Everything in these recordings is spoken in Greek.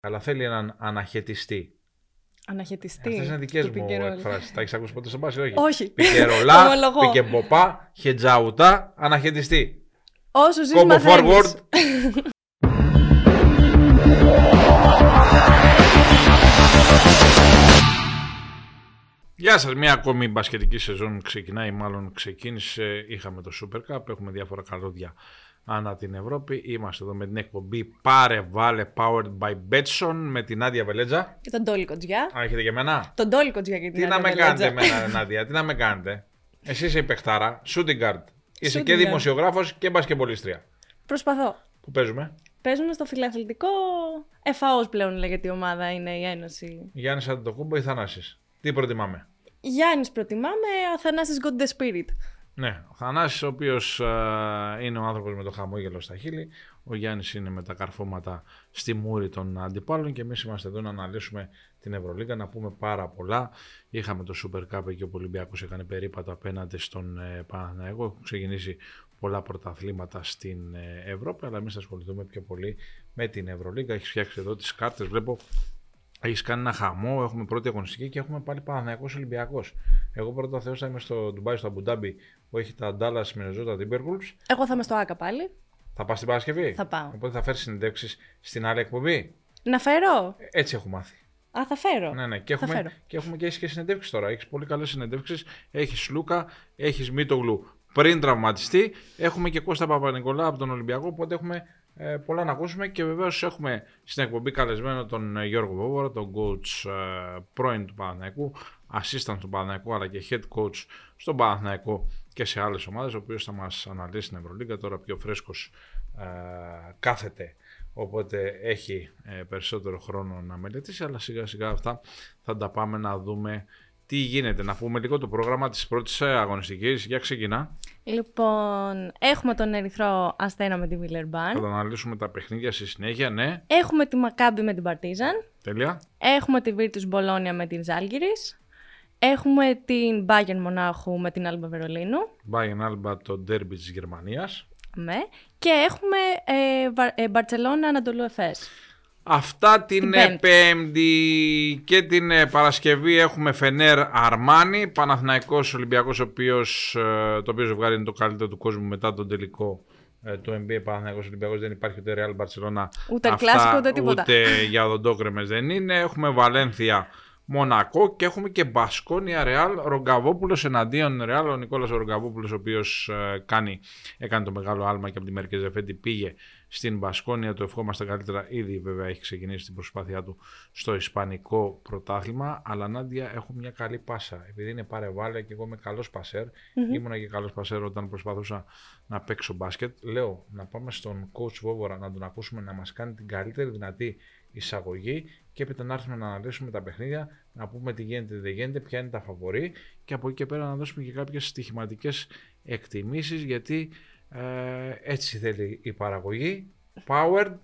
αλλά θέλει έναν αναχαιτιστή. Αναχαιτιστή. Αυτές είναι δικές του μου Πικερόλ. εκφράσεις. Τα έχεις ακούσει ποτέ στον μπάσκετ, όχι; Όχι. Πικερολά, Ομολογώ. πικεμποπά, χετζαουτά, αναχαιτιστή. Όσο ζεις Κόμπο μαθαίνεις. forward. Γεια σας, μια ακόμη μπασκετική σεζόν ξεκινάει, μάλλον ξεκίνησε, είχαμε το Super Cup, έχουμε διάφορα καλώδια ανά την Ευρώπη. Είμαστε εδώ με την εκπομπή Πάρε Βάλε Powered by Betson με την Άντια Βελέτζα. Και τον Τόλι Κοτζιά. Α, έχετε και εμένα; Τον Τόλι Κοτζιά και την Τι να Άννα με Βελέτζα. κάνετε εμένα, ρε Νάντια, τι να με κάνετε; Εσύ είσαι η παιχτάρα, shooting guard. Είσαι Shooting και guard. δημοσιογράφος και μπασκεμπολίστρια. Προσπαθώ. Που παίζουμε; Παίζουμε στο φιλαθλητικό ΕΦΑΟΣ πλέον λέγεται η ομάδα, είναι η Ένωση. Γιάννης Αντιτοκούμπο ή Θανάσης; Τι προτιμάμε; Γιάννης προτιμάμε, Αθανάσης God the Spirit. Ναι, ο Θανάσης ο οποίος α, είναι ο άνθρωπος με το χαμόγελο στα χείλη, ο Γιάννης είναι με τα καρφώματα στη μούρη των αντιπάλων και εμείς είμαστε εδώ να αναλύσουμε την Ευρωλίγα, να πούμε πάρα πολλά. Είχαμε το Super Cup εκεί ο Ολυμπιακός έκανε περίπατο απέναντι στον ε, Παναθηναϊκό, έχουν ξεκινήσει πολλά πρωταθλήματα στην ε, Ευρώπη, αλλά εμείς θα ασχοληθούμε πιο πολύ με την Ευρωλίγα. Έχεις φτιάξει εδώ τις κάρτες, βλέπω έχεις κάνει ένα χαμό, έχουμε πρώτη αγωνιστική και έχουμε πάλι Παναθηναϊκός Ολυμπιακός. Εγώ πρώτα Θεός θα είμαι στο Ντουμπάι, στο Αμπουντάμπι που έχει τα Dallas Minnesota Timberwolves. Εγώ θα είμαι στο ΆΚΑ πάλι. Θα πας την Παρασκευή; Θα πάω. Οπότε θα φέρεις συνεντεύξεις στην άλλη εκπομπή; Να φέρω; Ε, Έτσι έχω μάθει. Α, θα φέρω. Ναι, ναι. Και Θα έχουμε, φέρω. και έχουμε και, έχεις και συνεντεύξεις τώρα. Έχεις πολύ καλές συνεντεύξεις. Έχεις Λούκα, έχεις Μίτογλου πριν τραυματιστεί. Έχουμε και Κώστα Παπα-Νικολά από τον Ολυμπιακό. Οπότε έχουμε ε, πολλά να ακούσουμε. Και βεβαίως έχουμε στην εκπομπή καλεσμένο τον ε, Γιώργο Βόβορα, τον coach ε, πρώην του Παναθηναϊκού, assistant του Παναθηναϊκού, αλλά και head coach στον Παναθηναϊκό και σε άλλες ομάδες, ο οποίος θα μας αναλύσει την Ευρωλίγκα. Τώρα πιο φρέσκος ε, κάθεται οπότε έχει ε, περισσότερο χρόνο να μελετήσει αλλά σιγά σιγά αυτά θα τα πάμε να δούμε τι γίνεται. Να πούμε λίγο το πρόγραμμα της πρώτης ε, αγωνιστικής. Για ξεκινά. Λοιπόν, έχουμε τον Ερυθρό Αστέρα με τη Θα Βιλερμπάν. τα αναλύσουμε τα παιχνίδια στη συνέχεια. Ναι, Έχουμε τη Μακάμπη με την Παρτίζαν. τέλεια. Έχουμε τη Virtus Μπολόνια με την Ζάλγκυρης. Έχουμε την Bayern Μονάχου με την Άλμπα Βερολίνου. Bayern Alba το ντέρμπι της Γερμανίας. Ναι. Και έχουμε ε, Βα- ε, Μπαρτσελώνα Ανατολού Εφές. Αυτά την Την ε, Πέμπτη. Πέμπτη και την ε, Παρασκευή έχουμε Φενέρ Αρμάνι, Παναθηναϊκός Ολυμπιακός, ο οποίος, ε, το οποίο ζευγάρι είναι το καλύτερο του κόσμου μετά τον τελικό ε, του NBA Παναθηναϊκός Ολυμπιακός. Δεν υπάρχει ούτε Real Barcelona. Ούτε Αυτά, κλάσικο, ούτε τίποτα. Ούτε για οδοντόκρεμες δεν είναι. Έχουμε Βαλένθια Μονακό και έχουμε και Μπασκόνια Ρεάλ Ρογκαβόπουλος εναντίον Ρεάλ. Ο Νικόλας Ρογκαβόπουλος, ο οποίος κάνει, έκανε το μεγάλο άλμα και από τη Μερκεζεφέντη πήγε στην Μπασκόνια. Το ευχόμαστε καλύτερα. Ήδη βέβαια έχει ξεκινήσει την προσπάθειά του στο Ισπανικό πρωτάθλημα. Αλλά Νάντια, έχω μια καλή πάσα. Επειδή είναι παρεβάλλε και εγώ είμαι καλός πασέρ. Ήμουνα και καλός πασέρ όταν προσπαθούσα να παίξω μπάσκετ. Λέω να πάμε στον coach Βόβορα να τον ακούσουμε να μας κάνει την καλύτερη δυνατή εισαγωγή και έπειτα να έρθουμε να αναλύσουμε τα παιχνίδια, να πούμε τι γίνεται, τι δεν γίνεται, ποια είναι τα φαβορή και από εκεί και πέρα να δώσουμε και κάποιες στοιχηματικές εκτιμήσεις γιατί ε, έτσι θέλει η παραγωγή. Powered.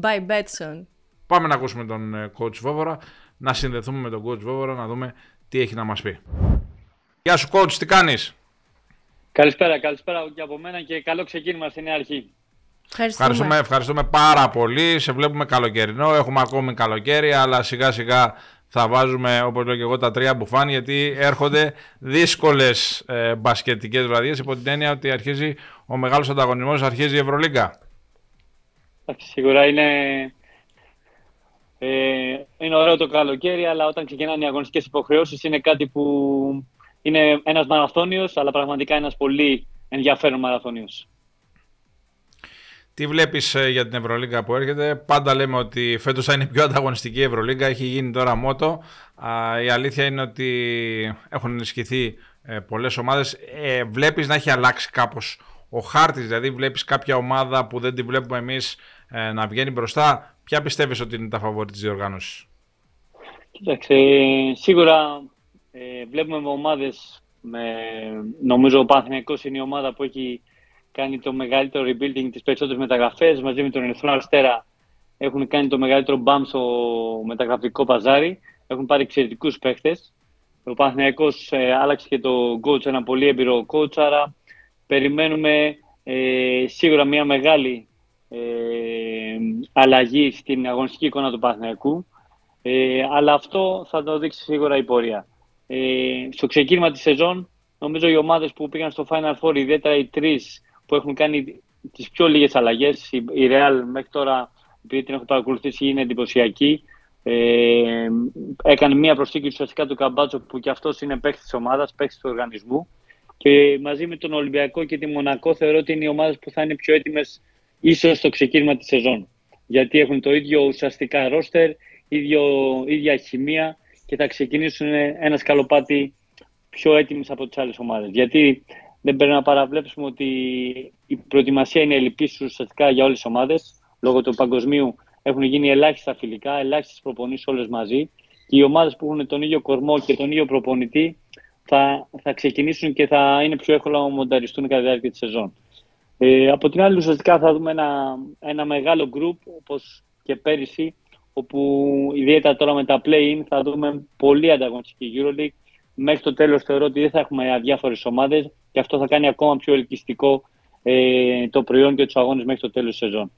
By Betson. Πάμε να ακούσουμε τον ε, coach Βόβορα, να συνδεθούμε με τον coach Βόβορα, να δούμε τι έχει να μας πει. Γεια σου coach, τι κάνεις; Καλησπέρα, καλησπέρα και από μένα και καλό ξεκίνημα στην νέα αρχή. Ευχαριστούμε. Ευχαριστούμε, ευχαριστούμε πάρα πολύ. Σε βλέπουμε καλοκαιρινό. Έχουμε ακόμη καλοκαίρι, αλλά σιγά σιγά θα βάζουμε, όπως λέω και εγώ, τα τρία μπουφάν, γιατί έρχονται δύσκολες ε, μπασκετικές βραδιές υπό την έννοια ότι αρχίζει ο μεγάλος ανταγωνισμός, αρχίζει η Ευρωλίγκα. Εντάξει, Σίγουρα είναι, ε, είναι ωραίο το καλοκαίρι, αλλά όταν ξεκινάνε οι αγωνιστικές υποχρεώσεις είναι κάτι που είναι ένας μαραθώνιος, αλλά πραγματικά ένας πολύ ενδιαφέρον μαραθώνιος. Τι βλέπεις για την Ευρωλίγκα που έρχεται; Πάντα λέμε ότι φέτος θα είναι η πιο ανταγωνιστική η Ευρωλίγκα. Έχει γίνει τώρα μότο. Α, η αλήθεια είναι ότι έχουν ενισχυθεί ε, πολλές ομάδες. Ε, βλέπεις να έχει αλλάξει κάπως ο χάρτης. Δηλαδή, βλέπεις κάποια ομάδα που δεν τη βλέπουμε εμείς ε, να βγαίνει μπροστά. Ποια πιστεύεις ότι είναι τα φαβόρη της διοργάνωσης; Κοίταξε, σίγουρα ε, βλέπουμε με ομάδες, με, νομίζω ο Παναθηναϊκός είναι η ομάδα που έχει κάνει το μεγαλύτερο rebuilding, τις περισσότερες μεταγραφές, μαζί με τον Ερυθρό Αστέρα έχουν κάνει το μεγαλύτερο bump στο μεταγραφικό παζάρι, έχουν πάρει εξαιρετικούς παίχτες. Ο Παναθηναϊκός ε, άλλαξε και το coach, ένα πολύ έμπειρο coach, άρα περιμένουμε ε, σίγουρα μια μεγάλη ε, αλλαγή στην αγωνιστική εικόνα του Παναθηναϊκού. Ε, αλλά αυτό θα το δείξει σίγουρα η πορεία. Ε, στο ξεκίνημα της σεζόν, νομίζω οι ομάδες που πήγαν στο Final Four, ιδιαίτερα οι τρεις που έχουν κάνει τις πιο λίγες αλλαγές, η Real μέχρι τώρα, επειδή την έχω παρακολουθήσει, είναι εντυπωσιακή. Ε, έκανε μία προσθήκη ουσιαστικά του Καμπάτσο που και αυτός είναι παίκτης της ομάδας, παίκτης του οργανισμού. Και μαζί με τον Ολυμπιακό και τη Μονακό θεωρώ ότι είναι οι ομάδες που θα είναι πιο έτοιμες ίσως στο ξεκίνημα της σεζόν. Γιατί έχουν το ίδιο ουσιαστικά ρόστερ, ίδιο, ίδια χημεία και θα ξεκινήσουν ένας σκαλοπάτι πιο έτοιμοι από τις άλλες ομάδες. Γιατί δεν πρέπει να παραβλέψουμε ότι η προετοιμασία είναι ελλειπής ουσιαστικά για όλες τις ομάδες. Λόγω του παγκοσμίου έχουν γίνει ελάχιστα φιλικά, ελάχιστες προπονήσεις όλες μαζί. Και οι ομάδες που έχουν τον ίδιο κορμό και τον ίδιο προπονητή θα, θα ξεκινήσουν και θα είναι πιο εύκολο να μονταριστούν κατά τη διάρκεια της σεζόν. Ε, από την άλλη, ουσιαστικά θα δούμε ένα, ένα μεγάλο group όπως και πέρυσι, όπου ιδιαίτερα τώρα με τα play-in θα δούμε πολύ ανταγωνιστική EuroLeague. Μέχρι το τέλος θεωρώ ότι δεν θα έχουμε αδιάφορες ομάδες και αυτό θα κάνει ακόμα πιο ελκυστικό ε, το προϊόν και τους αγώνες μέχρι το τέλος της σεζόν.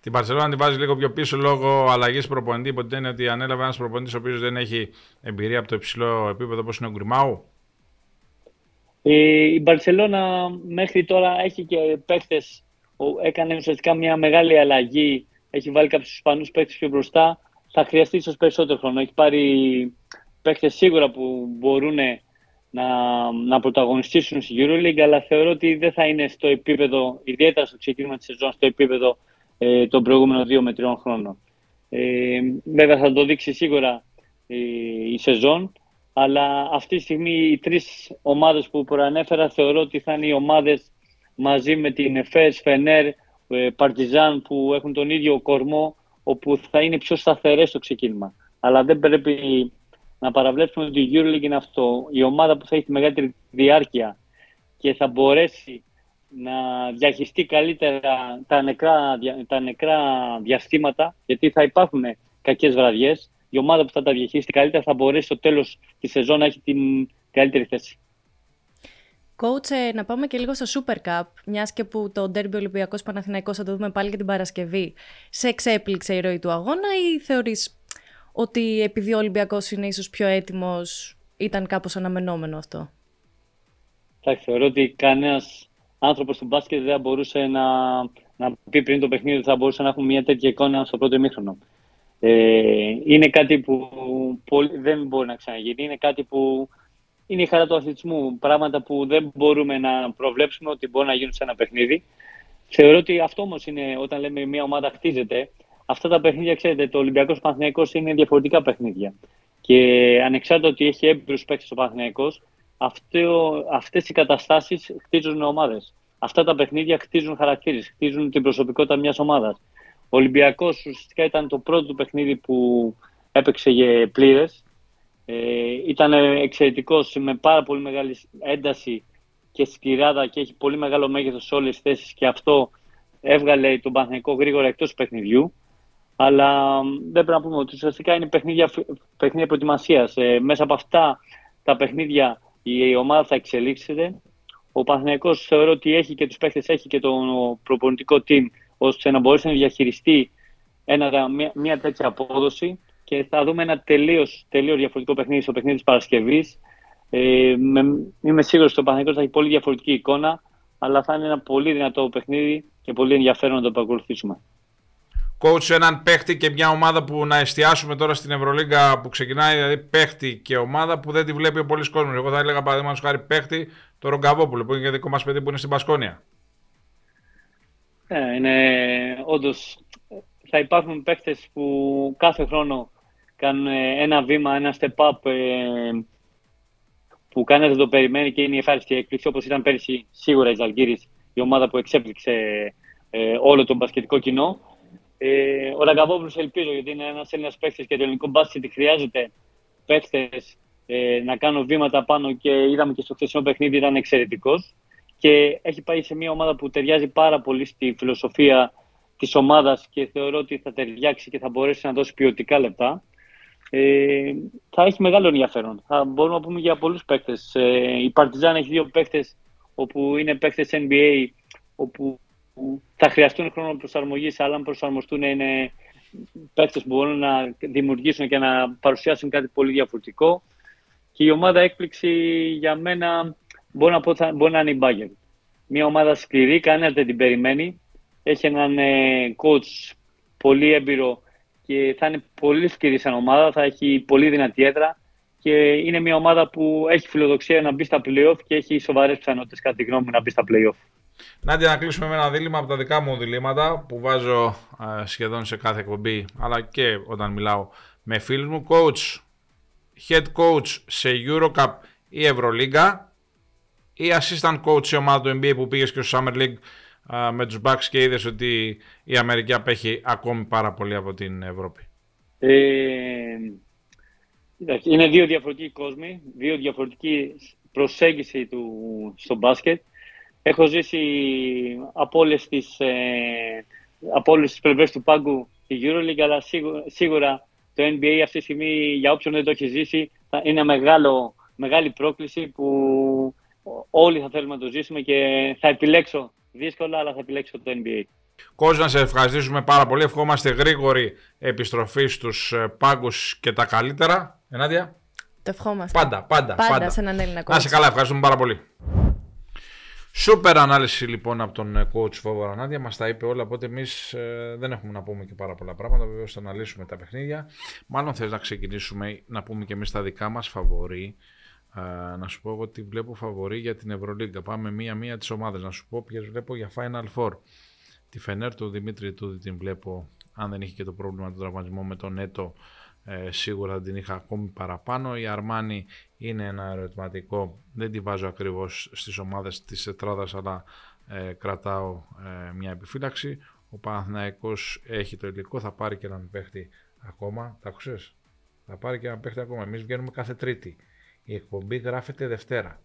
Την Παρσελόνα την βάζει λίγο πιο πίσω λόγω αλλαγής προπονητή. Υπό είναι ότι ανέλαβε ένας προπονητής ο οποίος δεν έχει εμπειρία από το υψηλό επίπεδο όπως είναι ο Γκριμάου. Ε, η Μπαρσελόνα μέχρι τώρα έχει και παίχτε. Έκανε ουσιαστικά μια μεγάλη αλλαγή. Έχει βάλει κάποιους Ισπανούς παίχτε πιο μπροστά. Θα χρειαστεί ίσως περισσότερο χρόνο. Έχει πάρει παίχτε σίγουρα που μπορούν να, να πρωταγωνιστήσουν στη EuroLeague, αλλά θεωρώ ότι δεν θα είναι στο επίπεδο, ιδιαίτερα στο ξεκίνημα της σεζόν, στο επίπεδο ε, των προηγούμενων δύο με τριών χρόνων. Ε, βέβαια θα το δείξει σίγουρα ε, η σεζόν, αλλά αυτή τη στιγμή οι τρεις ομάδες που προανέφερα θεωρώ ότι θα είναι οι ομάδες μαζί με την ΕΦΕΣ, Φενέρ, Παρτιζάν που έχουν τον ίδιο κορμό όπου θα είναι πιο σταθερές στο ξεκίνημα. Αλλά δεν πρέπει να παραβλέψουμε ότι η EuroLeague είναι αυτό. Η ομάδα που θα έχει τη μεγαλύτερη διάρκεια και θα μπορέσει να διαχειριστεί καλύτερα τα νεκρά, τα νεκρά διαστήματα, γιατί θα υπάρχουν κακές βραδιές. Η ομάδα που θα τα διαχειριστεί καλύτερα θα μπορέσει στο τέλος της σεζόν να έχει την καλύτερη θέση. Coach, ε, να πάμε και λίγο στο Super Cup, μιας και που το Derby Ολυμπιακός Παναθηναϊκός θα το δούμε πάλι και την Παρασκευή. Σε εξέπληξε η ροή του αγώνα ή θεωρείς ότι επειδή ο Ολυμπιακός είναι ίσως πιο έτοιμος, ήταν κάπως αναμενόμενο αυτό. Θα θεωρώ ότι κανένας άνθρωπος του μπάσκετ δεν θα μπορούσε να, να πει πριν το παιχνίδι ότι θα μπορούσε να έχουμε μια τέτοια εικόνα στο πρώτο ημίχρονο. Ε, είναι κάτι που δεν μπορεί να ξαναγίνει. Είναι κάτι που είναι η χαρά του αθλητισμού. Πράγματα που δεν μπορούμε να προβλέψουμε ότι μπορεί να γίνουν σε ένα παιχνίδι. Θεωρώ ότι αυτό όμως είναι όταν λέμε μια ομάδα χτίζεται. Αυτά τα παιχνίδια, ξέρετε, το Ολυμπιακός Παναθυνιακό είναι διαφορετικά παιχνίδια. Και ανεξάρτητα ότι έχει έμπειρους παίκτες ο Παναθυνιακό, αυτές οι καταστάσεις χτίζουν ομάδες. Αυτά τα παιχνίδια χτίζουν χαρακτήρες, χτίζουν την προσωπικότητα μιας ομάδας. Ο Ολυμπιακός ουσιαστικά ήταν το πρώτο του παιχνίδι που έπαιξε για πλήρες. Ε, ήταν εξαιρετικός με πάρα πολύ μεγάλη ένταση και σκληράδα και έχει πολύ μεγάλο μέγεθος σε όλες τις θέσεις και αυτό έβγαλε τον Παναθηναϊκό γρήγορα εκτός παιχνιδιού. Αλλά δεν πρέπει να πούμε ότι ουσιαστικά είναι παιχνίδια, παιχνίδια προετοιμασίας. Ε, μέσα από αυτά τα παιχνίδια η ομάδα θα εξελίξεται. Ο Παναθηναϊκός θεωρώ ότι έχει και τους παίχτες, έχει και το προπονητικό team ώστε να μπορέσει να διαχειριστεί ένα, μια, μια τέτοια απόδοση και θα δούμε ένα τελείως, τελείως διαφορετικό παιχνίδι στο παιχνίδι της Παρασκευής. Ε, με, είμαι σίγουρος ότι ο Παναθηναϊκός θα έχει πολύ διαφορετική εικόνα αλλά θα είναι ένα πολύ δυνατό παιχνίδι και πολύ ενδιαφέρον να το παρακολουθήσουμε coach έναν παίχτη και μια ομάδα που να εστιάσουμε τώρα στην Ευρωλίγκα που ξεκινάει, δηλαδή παίχτη και ομάδα που δεν τη βλέπει ο πολλής κόσμος. Εγώ θα έλεγα παραδείγματος χάρη παίχτη το Ρογκαβόπουλο που είναι και δικό μας παιδί που είναι στην Πασκόνια. Ναι, είναι όντως. Θα υπάρχουν παίχτες που κάθε χρόνο κάνουν ένα βήμα, ένα step up ε, που κανένας δεν το περιμένει και είναι η ευχάριστη έκπληξη όπως ήταν πέρσι σίγουρα η Ζαλγκύρη, η ομάδα που εξέπληξε ε, όλο τον μπασκετικό κοινό. Ε, ο Ραγκαβόπουλο ελπίζω γιατί είναι ένας Έλληνας παίκτης και το ελληνικό μπάσκετ χρειάζεται παίκτες ε, να κάνουν βήματα πάνω και είδαμε και στο χθεσινό παιχνίδι ήταν εξαιρετικός. Και έχει πάει σε μια ομάδα που ταιριάζει πάρα πολύ στη φιλοσοφία της ομάδας και θεωρώ ότι θα ταιριάξει και θα μπορέσει να δώσει ποιοτικά λεπτά. Ε, θα έχει μεγάλο ενδιαφέρον. Θα μπορούμε να πούμε για πολλούς παίκτες. Ε, η Παρτιζάν έχει δύο παίκτες όπου είναι παίκτες NBA, όπου θα χρειαστούν χρόνο προσαρμογής, αλλά αν προσαρμοστούν είναι παίκτες που μπορούν να δημιουργήσουν και να παρουσιάσουν κάτι πολύ διαφορετικό. Και η ομάδα έκπληξη για μένα μπορεί να, πω, μπορεί να είναι η Bayern. Μια ομάδα σκληρή, κανένας δεν την περιμένει. Έχει έναν ε, coach πολύ έμπειρο και θα είναι πολύ σκληρή σαν ομάδα, θα έχει πολύ δυνατή έδρα και είναι μια ομάδα που έχει φιλοδοξία να μπει στα playoff και έχει σοβαρές πιθανότητες, κατά τη γνώμη μου, να μπει στα playoff. Νάντια, να κλείσουμε με ένα δίλημα από τα δικά μου διλήμματα που βάζω ε, σχεδόν σε κάθε εκπομπή, αλλά και όταν μιλάω με φίλους μου. Coach, head coach σε Eurocup ή Ευρωλίγκα ή assistant coach σε ομάδα του NBA που πήγες και στο Summer League ε, με τους Bucks και είδες ότι η Αμερική απέχει ακόμη πάρα πολύ από την Ευρώπη. Ε, είναι δύο διαφορετικοί κόσμοι, δύο διαφορετική προσέγγιση του στο μπάσκετ. Έχω ζήσει από όλες τις, ε, από όλες τις πλευρές του πάγκου τη EuroLeague, αλλά σίγουρα, το NBA αυτή τη στιγμή, για όποιον δεν το έχει ζήσει, είναι μεγάλο, μεγάλη πρόκληση που όλοι θα θέλουμε να το ζήσουμε και θα επιλέξω δύσκολα, αλλά θα επιλέξω το NBA. Κόσμο, να σε ευχαριστήσουμε πάρα πολύ. Ευχόμαστε γρήγορη επιστροφή στους ε, πάγκους και τα καλύτερα. Ενάντια. Το ευχόμαστε. Πάντα, πάντα. Πάντα, πάντα. σε έναν Έλληνα Να σε καλά, ευχαριστούμε πάρα πολύ. Σούπερ ανάλυση λοιπόν από τον ε, coach Φόβορα Νάντια. Μας τα είπε όλα. Οπότε εμείς ε, δεν έχουμε να πούμε και πάρα πολλά πράγματα. Βεβαίως θα αναλύσουμε τα παιχνίδια. Μάλλον θες να ξεκινήσουμε να πούμε και εμείς τα δικά μας φαβορή. Ε, να σου πω εγώ ότι βλέπω φαβορή για την Ευρωλίγκα. Πάμε μία-μία τις ομάδες. Να σου πω ποιες βλέπω για Final Four. Τη Φενέρ του Δημήτρη Τούδη την βλέπω. Αν δεν είχε και το πρόβλημα του τραυματισμού με τον Έτο, ε, σίγουρα την είχα ακόμη παραπάνω. Η Αρμάνη είναι ένα ερωτηματικό. Δεν τη βάζω ακριβώς στις ομάδες της τετράδας, αλλά ε, κρατάω ε, μια επιφύλαξη. Ο Παναθηναϊκός έχει το υλικό, θα πάρει και έναν παίχτη ακόμα. Τα ακούσες; Θα πάρει και έναν παίχτη ακόμα. Εμείς βγαίνουμε κάθε Τρίτη. Η εκπομπή γράφεται Δευτέρα.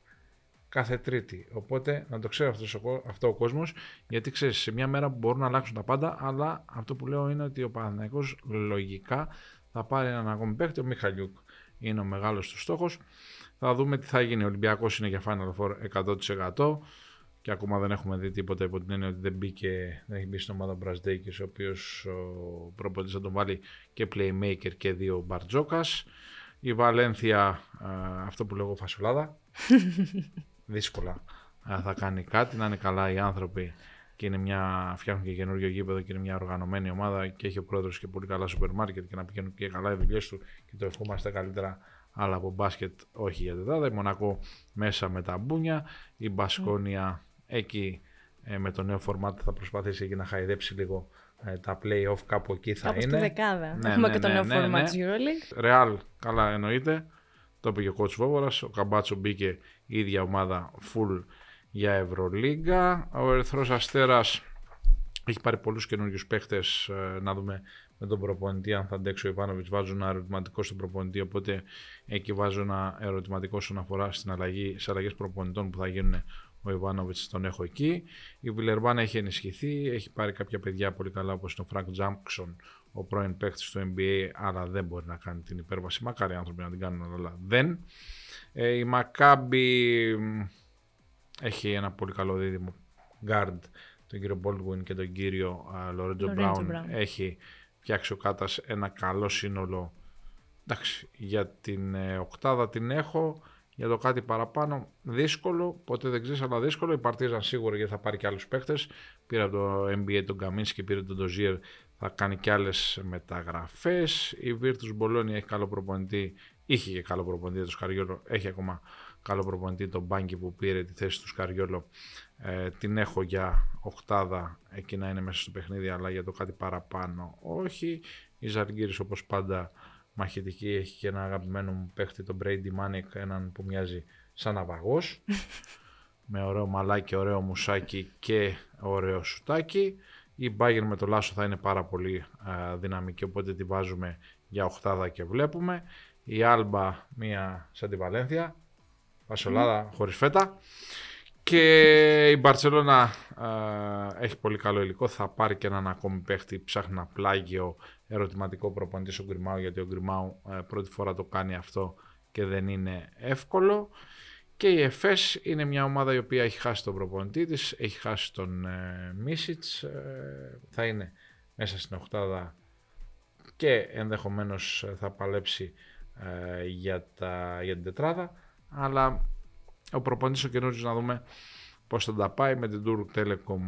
Κάθε Τρίτη. Οπότε να το ξέρει αυτός αυτό ο κόσμος, γιατί ξέρεις, σε μια μέρα που μπορούν να αλλάξουν τα πάντα, αλλά αυτό που λέω είναι ότι ο Παναθηναϊκός λογικά θα πάρει έναν ακόμη παίχτη. Ο Μιχαλιούκ είναι ο μεγάλος του στόχος. Θα δούμε τι θα γίνει. Ο Ολυμπιακός είναι για Final Four 100% και ακόμα δεν έχουμε δει τίποτα υπό την έννοια ότι δεν, μπήκε, δεν έχει μπει στην ομάδα Μπραζδέκη, ο οποίος ο προπονητής θα τον βάλει και playmaker και δύο μπαρτζόκας. Η Βαλένθια, αυτό που λέγω φασολάδα, δύσκολα θα κάνει κάτι, να είναι καλά οι άνθρωποι και είναι μια, φτιάχνουν και καινούριο γήπεδο και είναι μια οργανωμένη ομάδα και έχει ο πρόεδρος και πολύ καλά σούπερ μάρκετ και να πηγαίνουν και καλά οι δουλειές του και το ευχόμαστε καλύτερα. Αλλά από μπάσκετ όχι για τετάδα. Η Μονακό μέσα με τα μπούνια. Η Μπασκόνια εκεί ε, με το νέο φορμάτ θα προσπαθήσει εκεί να χαϊδέψει λίγο ε, τα play-off κάπου εκεί θα Κάπου είναι. Στη δεκάδα. Ναι, Έχουμε ναι, και το ναι, νέο ναι, format της EuroLeague. Ρεάλ, καλά εννοείται. Το είπε και ο coach Βόβορας. Ο Καμπάτσο μπήκε η ίδια ομάδα full για Ευρωλίγκα. Ο Ερυθρός Αστέρας έχει πάρει πολλούς καινούριους παίχτες. Ε, να δούμε με τον προπονητή αν θα αντέξει ο Ιβάνοβιτς. Βάζουν ένα ερωτηματικό στον προπονητή, οπότε εκεί βάζω ένα ερωτηματικό όσον αφορά στην αλλαγή, σε αλλαγές προπονητών που θα γίνουν ο Ιβάνοβιτς τον έχω εκεί. Η Βιλερμπάν έχει ενισχυθεί, έχει πάρει κάποια παιδιά πολύ καλά όπως είναι ο Φρανκ Τζάκσον, ο πρώην παίχτης του NBA, αλλά δεν μπορεί να κάνει την υπέρβαση. Μακάρι άνθρωποι να την κάνουν, αλλά δεν. Ε, η Μακάμπη έχει ένα πολύ καλό δίδυμο guard, τον κύριο Baldwin και τον κύριο Λορέντζο Μπράουν. Έχει φτιάξει ο Κάτας ένα καλό σύνολο. Εντάξει, για την ε, οκτάδα την έχω. Για το κάτι παραπάνω δύσκολο, ποτέ δεν ξέρεις, αλλά δύσκολο. Η Παρτίζαν σίγουρα γιατί θα πάρει και άλλους παίχτε. Πήρε το NBA τον Καμίνσκι, πήρε τον Ντοζίερ, θα κάνει και άλλες μεταγραφές. Η Virtus Bologna έχει καλό προπονητή, είχε και καλό προπονητή το Σκαριόλο, έχει ακόμα καλό προπονητή, τον Μπάνκι που πήρε τη θέση του Σκαριόλο. Ε, την έχω για οχτάδα, εκεί να είναι μέσα στο παιχνίδι, αλλά για το κάτι παραπάνω όχι. Η Ζαργκύρης όπως πάντα μαχητική έχει και ένα αγαπημένο μου παίχτη, τον Brady Manic, έναν που μοιάζει σαν ναυαγός. με ωραίο μαλάκι, ωραίο μουσάκι και ωραίο σουτάκι. Η Bayern με το Λάσο θα είναι πάρα πολύ δυναμική, οπότε τη βάζουμε για οχτάδα και βλέπουμε. Η Άλμπα μία σαν τη Βαλένθια, Φασολάδα mm. χωρίς φέτα. Και η Μπαρσελόνα έχει πολύ καλό υλικό. Θα πάρει και έναν ακόμη παίχτη. Ψάχνει ένα πλάγιο ερωτηματικό προπονητή στον Γκριμάου, γιατί ο Γκριμάου ε, πρώτη φορά το κάνει αυτό και δεν είναι εύκολο. Και η ΕΦΕΣ είναι μια ομάδα η οποία έχει χάσει τον προπονητή της, έχει χάσει τον ε, Μίσιτς, ε, θα είναι μέσα στην οκτάδα και ενδεχομένως θα παλέψει ε, για, τα, για την τετράδα, αλλά ο προπονητής ο καινούριος να δούμε πώς θα τα πάει με την Turk Telecom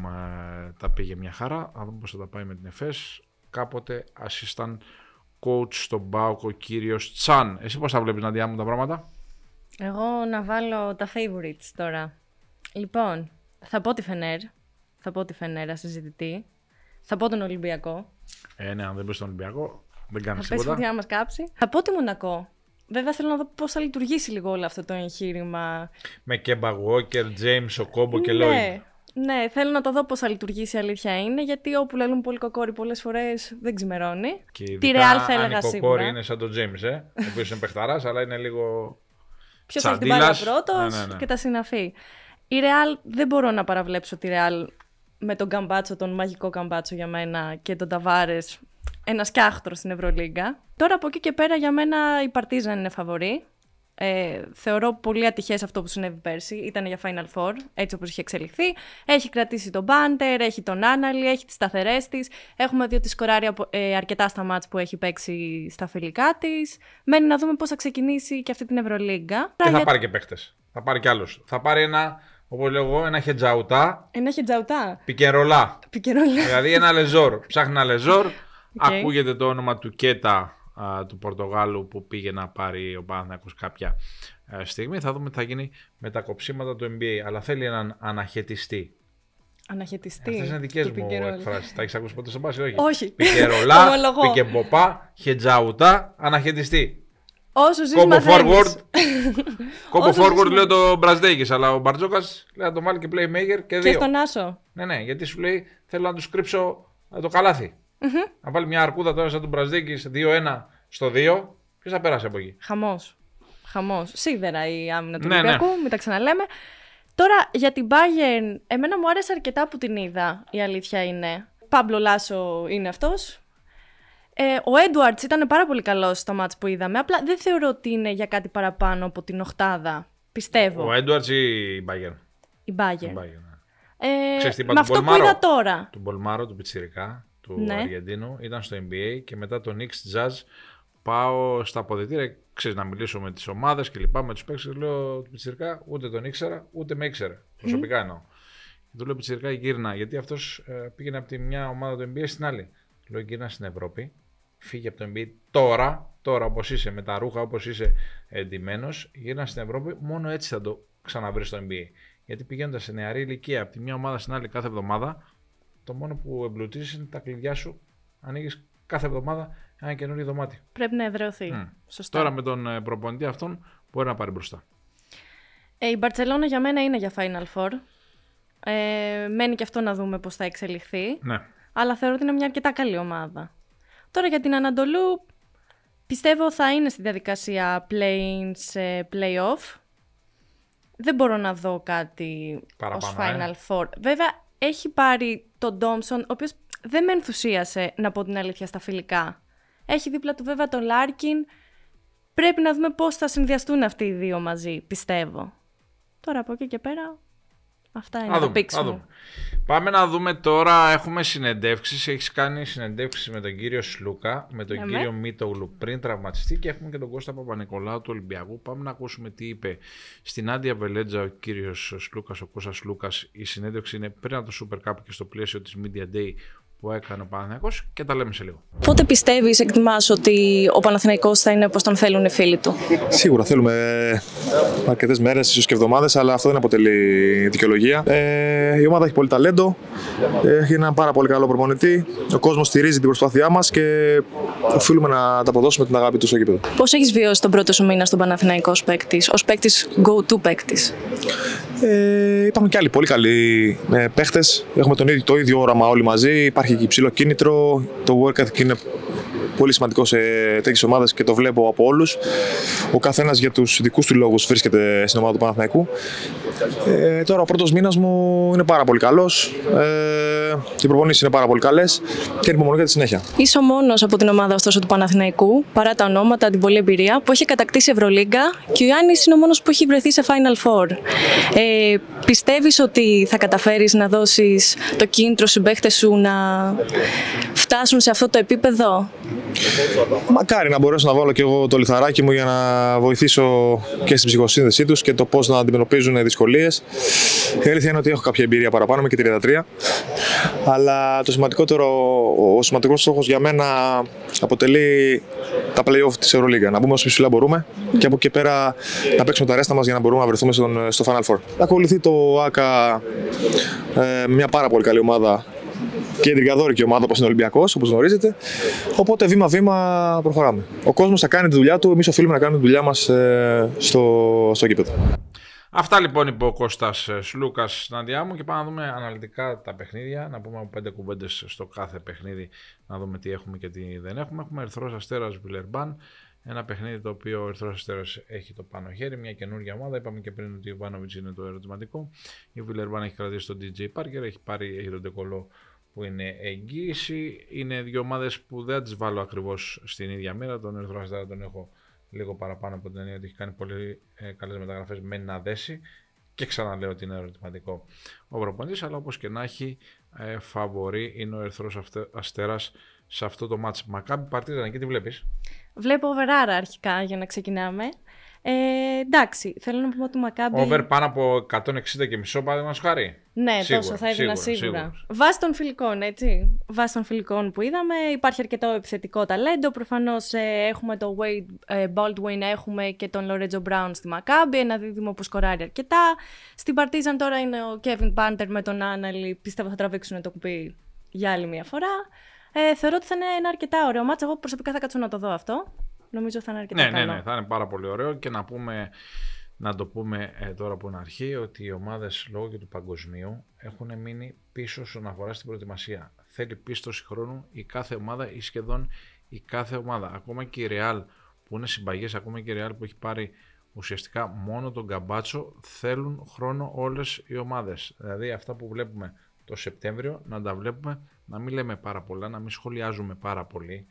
ε, τα πήγε μια χαρά, να δούμε πώς θα τα πάει με την ΕΦΕΣ, κάποτε assistant coach στον ΠΑΟΚ ο κύριος Τσάν. Εσύ πώς θα βλέπεις Ναντιά μου τα πράγματα; Εγώ να βάλω τα favorites τώρα. Λοιπόν, θα πω τη Φενέρ. Θα πω τη Φενέρα συζητητή. Θα πω τον Ολυμπιακό. Ε, ναι, αν δεν πεις τον Ολυμπιακό, δεν κάνεις θα τίποτα. πέσει φωτιά να μας κάψει. Θα πω τη Μονακό. Βέβαια θέλω να δω πώς θα λειτουργήσει λίγο όλο αυτό το εγχείρημα. Με Κέμπα Walker, James, ο Κόμπο και Lloyd. ναι, ναι, θέλω να το δω πώς θα λειτουργήσει η αλήθεια είναι, γιατί όπου λαλούν πολύ κοκόρι πολλές φορές δεν ξημερώνει. Και Τη ειδικά Real θα αν έλεγα η σίγουρα. Κοκόρη είναι σαν τον James, ε, ο οποίος είναι παιχταράς, αλλά είναι λίγο... Ποιος θα έχει την μπάλα Τσαντίλας. πρώτος Ναι, ναι, ναι. και τα συναφή. Η Real δεν μπορώ να παραβλέψω τη Real με τον Καμπάτσο, τον μαγικό Καμπάτσο για μένα και τον Ταβάρες. Ένας σκιάχτρο στην Ευρωλίγκα. Τώρα από εκεί και πέρα για μένα η Παρτίζαν είναι φαβορή. Ε, θεωρώ πολύ ατυχές αυτό που συνέβη πέρσι. Ήταν για Final Four, έτσι όπως είχε εξελιχθεί. Έχει κρατήσει τον Μπάντερ, έχει τον Άναλι, έχει τις σταθερές της. Έχουμε δει ότι σκοράρει απο- ε, αρκετά στα μάτς που έχει παίξει στα φιλικά της. Μένει να δούμε πώς θα ξεκινήσει και αυτή την Ευρωλίγκα. Και θα Για- πάρει και παίχτες. Θα πάρει κι άλλους. Θα πάρει ένα, όπως λέω εγώ, ένα χετζαουτά, Ένα χετζαουτά. πικερολά. Πικερόλια. δηλαδή ένα Λεσόρ. Ψάχνει ένα Λεσόρ. Οκ. Ακούγεται το όνομα του Κέτα α, του Πορτογάλου που πήγε να πάρει ο Παναθηναϊκός κάποια ε, στιγμή. Θα δούμε τι θα γίνει με τα κοψίματα του NBA. Αλλά θέλει έναν αναχαιτιστή. Αναχαιτιστή. Αυτέ είναι δικές του μου πικερόλ. εκφράσεις. Τα έχεις ακούσει ποτέ στον μπάσκετ, όχι. Όχι. Πικερολά, Ομολογώ. πικεμποπά, χετζαουτά, αναχαιτιστή. Όσο ζεις Κόμπο μαθαίνεις. forward. Κόμπο Όσο forward ζεις λέει το Μπραζδέκη, αλλά ο Μπαρτζόκας λέει να το βάλει και playmaker και Και δύο. στον Άσο. Ναι, ναι, γιατί σου λέει θέλω να του κρύψω ε, το καλαθι Να βάλει μια αρκούδα τώρα σαν τον Μπραζδέκη 2-1 στο 2. Ποιος θα περάσει από εκεί; Χαμός. Χαμός. Σίδερα η άμυνα του Ναι, ναι. Ολυμπιακού, μην τα ξαναλέμε. Τώρα για την Bayern, εμένα μου άρεσε αρκετά που την είδα, η αλήθεια είναι. Πάμπλο Λάσο είναι αυτός. Ε, ο Έντουαρτς ήταν πάρα πολύ καλός στο μάτς που είδαμε, απλά δεν θεωρώ ότι είναι για κάτι παραπάνω από την οχτάδα. Πιστεύω. Ο Έντουαρτ ή η Bayern; η Η Bayern. Bayern, ναι. Ε, Ξέρεις τι είπα με του αυτό που Μπολμάρο; είδα τώρα. Του Μπολμάρο, του Πιτσιρικά, του Ναι. Αργεντίνου. Ήταν στο NBA και μετά το Knicks Jazz πάω στα αποδυτήρια. Ξέρεις, να μιλήσω με τις ομάδες και λοιπά, με τους παίκτες. και Λέω του Πιτσιρικά, ούτε τον ήξερα, ούτε με ήξερε. Προσωπικά εννοώ. Και του λέω Πιτσιρικά γύρνα, γιατί αυτός ε, πήγαινε από τη μια ομάδα του NBA στην άλλη. Του Λέω γύρνα στην Ευρώπη, φύγε από το NBA τώρα, τώρα όπως είσαι, με τα ρούχα όπως είσαι εντυμένος, γύρνα στην Ευρώπη, μόνο έτσι θα το ξαναβρεις στο NBA. Γιατί πηγαίνοντας σε νεαρή ηλικία από τη μια ομάδα στην άλλη κάθε εβδομάδα, το μόνο που εμπλουτίζεις είναι τα κλειδιά σου. Ανοίγεις κάθε εβδομάδα ένα καινούριο δωμάτιο. Πρέπει να εδραιωθεί. Μμ. Σωστά. Τώρα με τον ε, προπονητή αυτόν μπορεί να πάρει μπροστά. Ε, η Μπαρτσελώνα για μένα είναι για Final Four. Ε, μένει και αυτό να δούμε πώς θα εξελιχθεί. Ναι. Αλλά θεωρώ ότι είναι μια αρκετά καλή ομάδα. Τώρα για την Ανατολού πιστεύω θα είναι στη διαδικασία play-in σε play-off. Δεν μπορώ να δω κάτι Παραπάνω, ως Final ε. Four. Βέβαια έχει πάρει τον Ντόμσον, ο οποίος δεν με ενθουσίασε να πω την αλήθεια στα φιλικά. Έχει δίπλα του βέβαια τον Λάρκιν. Πρέπει να δούμε πώς θα συνδυαστούν αυτοί οι δύο μαζί, πιστεύω. Τώρα από εκεί και πέρα, αυτά είναι Θα το δούμε, πίξ θα μου. δούμε. Πάμε να δούμε τώρα. Έχουμε συνεντεύξεις. Έχεις κάνει συνεντεύξεις με τον κύριο Σλούκα, με τον Ναι, κύριο Μίτογλου πριν τραυματιστεί και έχουμε και τον Κώστα Παπα-Νικολάου του Ολυμπιακού. Πάμε να ακούσουμε τι είπε στην Άντια Βελέτζα ο κύριος Σλούκας, ο Κώστας Λούκας. Η συνέντευξη είναι πριν από το Super Cup και στο πλαίσιο της Media Day που έκανε ο Παναθηναϊκός και τα λέμε σε λίγο. Πότε πιστεύεις, εκτιμάς ότι ο Παναθηναϊκός θα είναι όπως τον θέλουν οι φίλοι του; Σίγουρα θέλουμε αρκετές μέρες, ίσως και εβδομάδες, αλλά αυτό δεν αποτελεί δικαιολογία. Ε, η ομάδα έχει πολύ ταλέντο, έχει έναν πάρα πολύ καλό προπονητή. Ο κόσμος στηρίζει την προσπάθειά μας και οφείλουμε να τα αποδώσουμε την αγάπη τους στο γήπεδο. Πώς έχεις βιώσει τον πρώτο σου μήνα στον Παναθηναϊκός ως παίκτης, ως παίκτης go-to παίκτης; Ε, υπάρχουν και άλλοι πολύ καλοί ε, παίχτες. Έχουμε τον ίδιο, το ίδιο όραμα όλοι μαζί. Υπάρχει και υψηλό κίνητρο. Το work ethic είναι πολύ σημαντικός σε τέτοιες ομάδες και το βλέπω από όλους. Ο καθένας για τους δικούς του λόγους βρίσκεται στην ομάδα του Παναθηναϊκού. Ε, τώρα ο πρώτος μήνας μου είναι πάρα πολύ καλός. Ε, οι προπονήσεις είναι πάρα πολύ καλές και είναι υπομονή για τη συνέχεια. Είσαι ο μόνος από την ομάδα ωστόσο του Παναθηναϊκού, παρά τα ονόματα, την πολλή εμπειρία, που έχει κατακτήσει Ευρωλίγκα και ο Ιάννη είναι ο μόνος που έχει βρεθεί σε Final Four. Ε, Πιστεύεις ότι θα καταφέρεις να δώσεις το κίνητρο στους παίχτε σου να φτάσουν σε αυτό το επίπεδο; Μακάρι να μπορέσω να βάλω και εγώ το λιθαράκι μου για να βοηθήσω και στην ψυχοσύνδεσή τους και το πώς να αντιμετωπίζουν δυσκολίες. Η αλήθεια είναι ότι έχω κάποια εμπειρία παραπάνω, είμαι και 33. Αλλά το σημαντικότερο, ο σημαντικός στόχος για μένα αποτελεί τα playoff της Ευρωλίγα. Να μπούμε όσο ψηλά μπορούμε και από εκεί πέρα να παίξουμε τα ρέστα μας για να μπορούμε να βρεθούμε στον, στο Final Four. Ακολουθεί το ΑΚΑ ε, μια πάρα πολύ καλή ομάδα και εντρικαδόρικη ομάδα όπως είναι ο Ολυμπιακός, όπως γνωρίζετε. Οπότε βήμα-βήμα προχωράμε. Ο κόσμος θα κάνει τη δουλειά του, εμείς οφείλουμε να κάνουμε τη δουλειά μας ε, στο, στο γήπεδο. Αυτά λοιπόν είπε ο Κώστας ε, Σλούκας Ναντιά μου και πάμε να δούμε αναλυτικά τα παιχνίδια, να πούμε από πέντε κουβέντες στο κάθε παιχνίδι, να δούμε τι έχουμε και τι δεν έχουμε. Έχουμε Ερθρός Αστέρας Βιλερμπάν, ένα παιχνίδι το οποίο ο Ερθρό Αστέρας έχει το πάνω χέρι, μια καινούργια ομάδα. Είπαμε και πριν ότι ο Ιβάνοβιτς είναι το ερωτηματικό. Η Βιλερμπάν έχει κρατήσει τον DJ Parker, έχει πάρει έχει τον Τεκολό που είναι εγγύηση. Είναι δύο ομάδες που δεν τις βάλω ακριβώς στην ίδια μέρα. Τον Ερθρό Αστέρα τον έχω λίγο παραπάνω από την έννοια ότι έχει κάνει πολύ ε, καλές μεταγραφές με να δέσει. Και ξαναλέω ότι είναι ερωτηματικό ο προπονητής, αλλά όπως και να έχει, ε, φαβορεί είναι ο Ερθρό Αστέρας σε αυτό το μάτς. Μακάμπι Παρτίζαν, εκεί τι βλέπεις; Βλέπω Βεράρα αρχικά για να ξεκινάμε. Ε, εντάξει, θέλω να πούμε ότι Μακάμπι. Over πάνω από 160 και μισό παραδείγματος χάρη. Ναι, σίγουρα, τόσο θα έδινα σίγουρα. σίγουρα. Βάσει των φιλικών, έτσι. Βάσει των φιλικών που είδαμε, υπάρχει αρκετό επιθετικό ταλέντο. Προφανώς ε, έχουμε τον Wade ε, Baldwin, έχουμε και τον Lorenzo Brown στη Μακάμπι, ένα δίδυμο που σκοράρει αρκετά. Στην Παρτίζαν τώρα είναι ο Kevin Πάντερ με τον Άναλι. Πιστεύω θα τραβήξουν το κουπί για άλλη μια φορά. Ε, θεωρώ ότι θα είναι ένα αρκετά ωραίο μάτσα. Εγώ προσωπικά θα κάτσω να το δω αυτό. Νομίζω θα είναι αρκετά ναι, ναι καλό. Ναι, ναι, θα είναι πάρα πολύ ωραίο και να πούμε, να το πούμε ε, τώρα από την αρχή ότι οι ομάδες λόγω και του παγκοσμίου έχουν μείνει πίσω όσον αφορά στην προετοιμασία. Θέλει πίστοση χρόνου η κάθε ομάδα ή σχεδόν η κάθε ομάδα. Ακόμα και η Real που είναι συμπαγές, ακόμα και η Real που έχει πάρει ουσιαστικά μόνο τον καμπάτσο, θέλουν χρόνο όλες οι ομάδες. Δηλαδή αυτά που βλέπουμε το Σεπτέμβριο να τα βλέπουμε να μην λέμε πάρα πολλά, να μην σχολιάζουμε πάρα πολύ.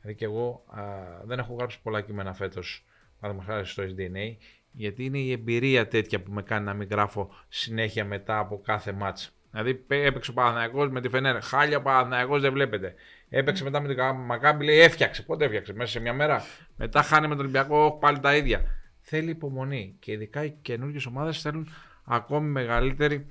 Δηλαδή και εγώ α, δεν έχω γράψει πολλά κείμενα φέτος, παραδείγματος χάρη στο SDNA, γιατί είναι η εμπειρία τέτοια που με κάνει να μην γράφω συνέχεια μετά από κάθε μάτς. Δηλαδή έπαιξε ο Παναθηναϊκός με τη Φενέρ. Χάλια ο Παναθηναϊκός δεν βλέπετε. Έπαιξε μετά με την Μακάμπη, λέει έφτιαξε. Πότε έφτιαξε, μέσα σε μια μέρα. Μετά χάνει με τον Ολυμπιακό, πάλι τα ίδια. Θέλει υπομονή και ειδικά οι καινούργιες ομάδες θέλουν ακόμη μεγαλύτερη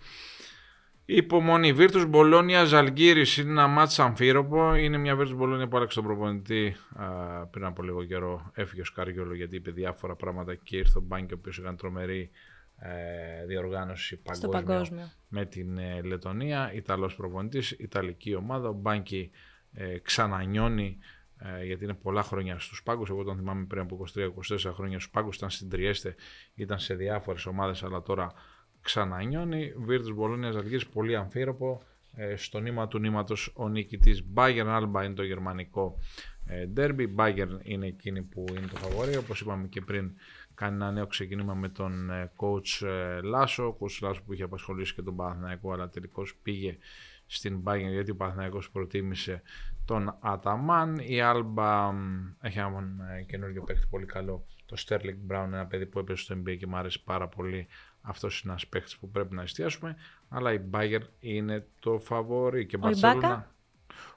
Υπομονή. Βίρτου Μπολόνια Ζαλγκύρη είναι ένα μάτς αμφίροπο. Είναι μια Βίρτου Μπολόνια που άλλαξε τον προπονητή α, πριν από λίγο καιρό. Έφυγε ο Σκάργιολο γιατί είπε διάφορα πράγματα και ήρθε ο Μπάνκι, ο οποίος έκανε τρομερή ε, διοργάνωση παγκόσμια, παγκόσμιο. με την ε, Λετωνία. Ιταλός προπονητής, Ιταλική ομάδα. Ο Μπάνκι ε, ξανανιώνει ε, γιατί είναι πολλά χρόνια στους πάγκους. Εγώ τον θυμάμαι πριν από 23-24 χρόνια στους πάγκους. Ήταν στην Τριέστε, ήταν σε διάφορες ομάδες, αλλά τώρα ξανανιώνει. Βίρτους Μπολόνιας Αλγής πολύ αμφίροπο. Ε, στο νήμα του νήματος ο νικητής Bayern Alba είναι το γερμανικό ε, derby. Bayern είναι εκείνη που είναι το φαβορή. Όπως είπαμε και πριν, κάνει ένα νέο ξεκίνημα με τον ε, coach ε, Λάσο. Ο coach Λάσο που είχε απασχολήσει και τον Παναθηναϊκό, αλλά τελικώς πήγε στην Bayern γιατί ο Παναθηναϊκός προτίμησε τον Αταμάν. Η Alba έχει έναν καινούργιο παίκτη πολύ καλό, το Sterling Brown, ένα παιδί που έπαιζε στο NBA και μου άρεσε πάρα πολύ αυτός είναι ένας παίχτη που πρέπει να εστιάσουμε. Αλλά η Μπάγκερ είναι το φαβόρι. Και ο Ιμπάκα;